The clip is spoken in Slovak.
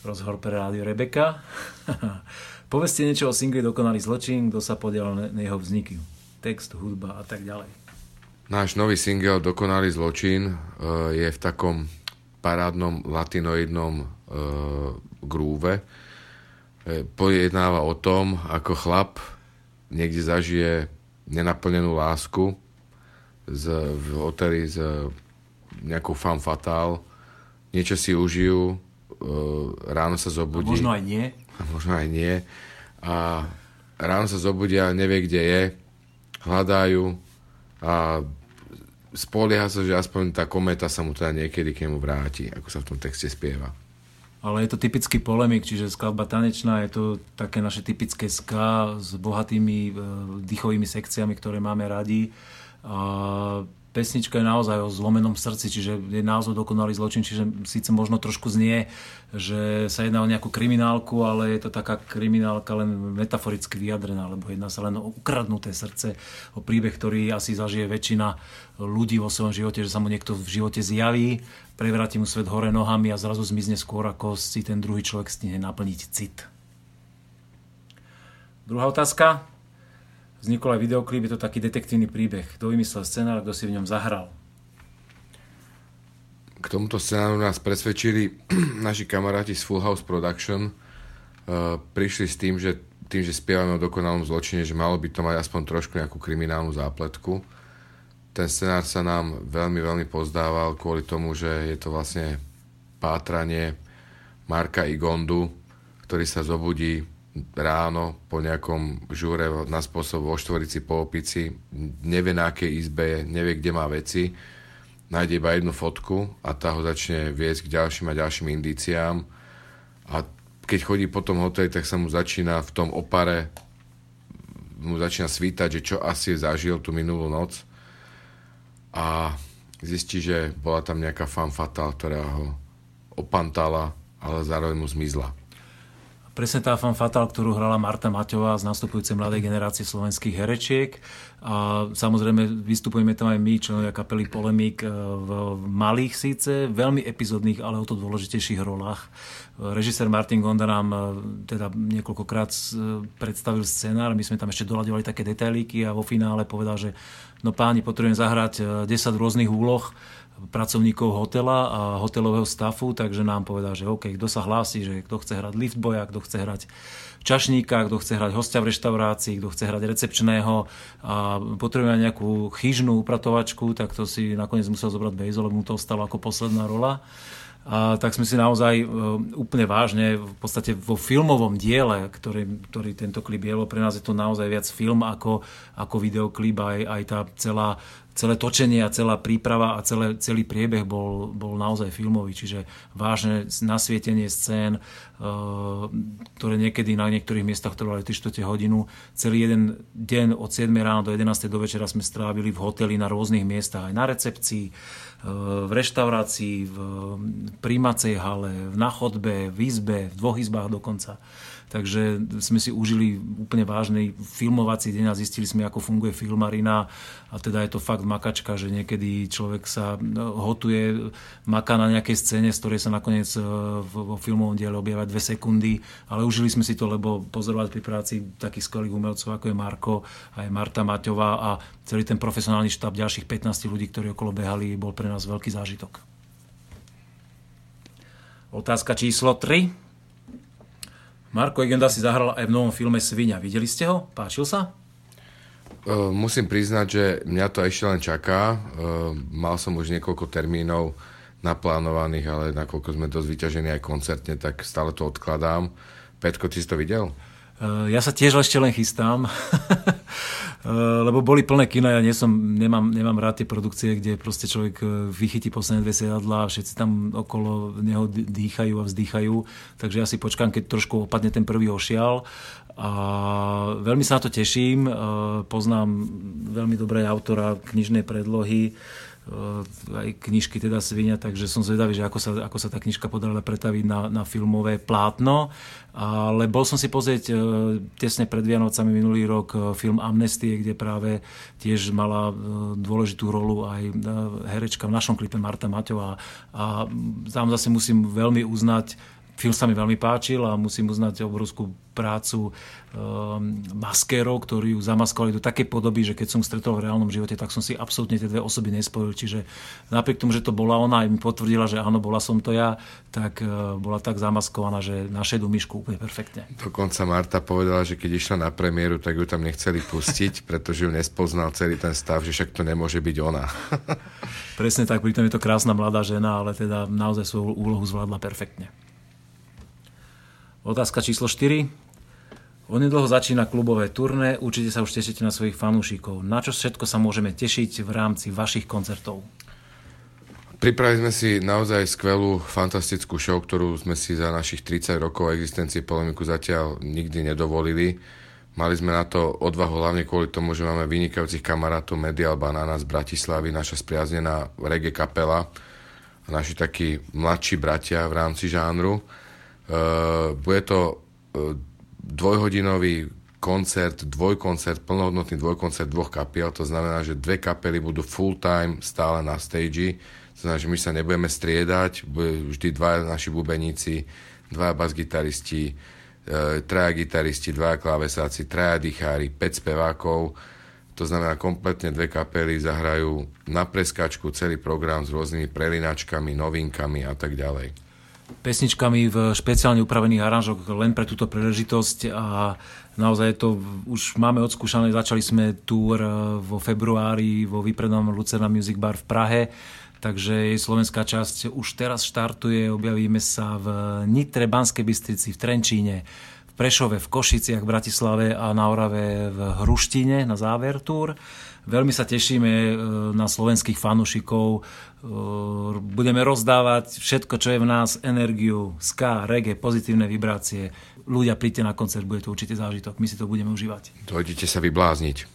Rozhovor pre rádio Rebeka. Povedzte niečo o singli Dokonalý zločin, kto sa podielal na jeho vzniku. Text, hudba a tak ďalej. Náš nový single Dokonalý zločin uh, je v takom parádnom latinoidnom uh, grúve. Uh, pojednáva o tom, ako chlap niekde zažije nenaplnenú lásku z, v hoteli z nejakou fan fatal, niečo si užijú, ráno sa zobudí. A možno aj nie a možno aj nie. A ráno sa zobudia, nevie, kde je, hľadajú a spolieha sa, že aspoň tá kometa sa mu teda niekedy k nemu vráti, ako sa v tom texte spieva. Ale je to typický polemik, čiže skladba tanečná je to také naše typické ska s bohatými e, dýchovými sekciami, ktoré máme radi. A pesnička je naozaj o zlomenom srdci, čiže je názov dokonalý zločin, čiže síce možno trošku znie, že sa jedná o nejakú kriminálku, ale je to taká kriminálka len metaforicky vyjadrená, lebo jedná sa len o ukradnuté srdce, o príbeh, ktorý asi zažije väčšina ľudí vo svojom živote, že sa mu niekto v živote zjaví, prevráti mu svet hore nohami a zrazu zmizne skôr, ako si ten druhý človek stihne naplniť cit. Druhá otázka vznikol aj videoklip, je to taký detektívny príbeh. Kto vymyslel scenár, kto si v ňom zahral? K tomuto scenáru nás presvedčili naši kamaráti z Full House Production. Uh, prišli s tým, že tým, že spievame o dokonalom zločine, že malo by to mať aspoň trošku nejakú kriminálnu zápletku. Ten scenár sa nám veľmi, veľmi pozdával kvôli tomu, že je to vlastne pátranie Marka Igondu, ktorý sa zobudí ráno po nejakom žúre na spôsob vo štvorici po opici, nevie na akej izbe je, nevie kde má veci, nájde iba jednu fotku a tá ho začne viesť k ďalším a ďalším indíciám. A keď chodí po tom hoteli, tak sa mu začína v tom opare mu začína svítať, že čo asi zažil tú minulú noc. A zistí, že bola tam nejaká fan fatal, ktorá ho opantala, ale zároveň mu zmizla presne tá fan fatal, ktorú hrala Marta Maťová z nastupujúcej mladej generácie slovenských herečiek. A samozrejme vystupujeme tam aj my, členovia kapely Polemik, e, v malých síce, veľmi epizodných, ale o to dôležitejších rolách. Režisér Martin Gonda nám e, teda niekoľkokrát e, predstavil scenár, my sme tam ešte doľadovali také detailíky a vo finále povedal, že no páni, potrebujem zahrať 10 rôznych úloh, pracovníkov hotela a hotelového stafu, takže nám povedal, že OK, kto sa hlási, že kto chce hrať liftboja, kto chce hrať čašníka, kto chce hrať hostia v reštaurácii, kto chce hrať recepčného a potrebuje nejakú chyžnú upratovačku, tak to si nakoniec musel zobrať Bejzo, lebo mu to ostalo ako posledná rola. A tak sme si naozaj e, úplne vážne, v podstate vo filmovom diele, ktorý, ktorý tento klip je, pre nás je to naozaj viac film ako, ako videoklip, aj, aj tá celá celé točenie a celá príprava a celé, celý priebeh bol, bol naozaj filmový, čiže vážne nasvietenie scén, uh, ktoré niekedy na niektorých miestach trvali 3 hodinu. Celý jeden deň od 7 rána do 11 do večera sme strávili v hoteli na rôznych miestach, aj na recepcii, uh, v reštaurácii, v príjmacej hale, na chodbe, v izbe, v dvoch izbách dokonca. Takže sme si užili úplne vážny filmovací deň a zistili sme, ako funguje filmarina a teda je to fakt makačka, že niekedy človek sa no, hotuje, maká na nejakej scéne, z ktorej sa nakoniec e, vo filmovom diele objavia dve sekundy, ale užili sme si to, lebo pozorovať pri práci takých skvelých umelcov, ako je Marko, aj Marta Maťová a celý ten profesionálny štáb ďalších 15 ľudí, ktorí okolo behali, bol pre nás veľký zážitok. Otázka číslo 3. Marko Egenda si zahral aj v novom filme Svinia. Videli ste ho? Páčil sa? Uh, musím priznať, že mňa to ešte len čaká. Uh, mal som už niekoľko termínov naplánovaných, ale nakoľko sme dosť vyťažení aj koncertne, tak stále to odkladám. Petko, ty si to videl? Ja sa tiež ešte len chystám. Eh, lebo boli plné kina, ja nie som, nemám, nemám rád tie produkcie, kde proste človek eh, vychytí posledné dve sedadla a všetci tam okolo neho dýchajú a vzdýchajú. Takže ja si počkám, keď trošku opadne ten prvý ošial. A veľmi sa na to teším. Eh, poznám veľmi dobré autora knižnej predlohy aj knižky teda Svinia, takže som zvedavý, že ako sa, ako sa tá knižka podarila pretaviť na, na filmové plátno. Ale bol som si pozrieť e, tesne pred Vianocami minulý rok e, film Amnestie, kde práve tiež mala dôležitú rolu aj herečka v našom klipe Marta Maťová. A tam zase musím veľmi uznať Film sa mi veľmi páčil a musím uznať obrovskú prácu um, maskérov, ktorí ju zamaskovali do takej podoby, že keď som stretol v reálnom živote, tak som si absolútne tie dve osoby nespojil. Čiže napriek tomu, že to bola ona, aj mi potvrdila, že áno, bola som to ja, tak uh, bola tak zamaskovaná, že na šedú myšku úplne perfektne. Dokonca Marta povedala, že keď išla na premiéru, tak ju tam nechceli pustiť, pretože ju nespoznal celý ten stav, že však to nemôže byť ona. Presne tak, pritom je to krásna mladá žena, ale teda naozaj svoju úlohu zvládla perfektne. Otázka číslo 4. Onedlho začína klubové turné, určite sa už tešíte na svojich fanúšikov. Na čo všetko sa môžeme tešiť v rámci vašich koncertov? Pripravili sme si naozaj skvelú, fantastickú show, ktorú sme si za našich 30 rokov existencie polemiku zatiaľ nikdy nedovolili. Mali sme na to odvahu hlavne kvôli tomu, že máme vynikajúcich kamarátov Medial Banana z Bratislavy, naša spriaznená reggae kapela a naši takí mladší bratia v rámci žánru. Uh, bude to uh, dvojhodinový koncert, dvojkoncert, plnohodnotný dvojkoncert dvoch kapiel, to znamená, že dve kapely budú full time stále na stage, to znamená, že my sa nebudeme striedať, budú vždy dva naši bubeníci, dva basgitaristi, e, traja gitaristi, dvaja klavesáci, traja dýchári, 5 spevákov, to znamená kompletne dve kapely zahrajú na preskačku celý program s rôznymi prelinačkami, novinkami a tak ďalej pesničkami v špeciálne upravených aranžoch len pre túto príležitosť a naozaj to už máme odskúšané. Začali sme túr e, vo februári vo výprednom Lucerna Music Bar v Prahe, takže jej slovenská časť už teraz štartuje. Objavíme sa v Nitre, Banskej Bystrici, v Trenčíne, v Prešove, v Košiciach, v Bratislave a na Orave v Hruštine na záver túr. Veľmi sa tešíme e, na slovenských fanúšikov. E, budeme rozdávať všetko, čo je v nás, energiu, ska, reggae, pozitívne vibrácie. Ľudia, príďte na koncert, bude to určite zážitok. My si to budeme užívať. Dojdete sa vyblázniť.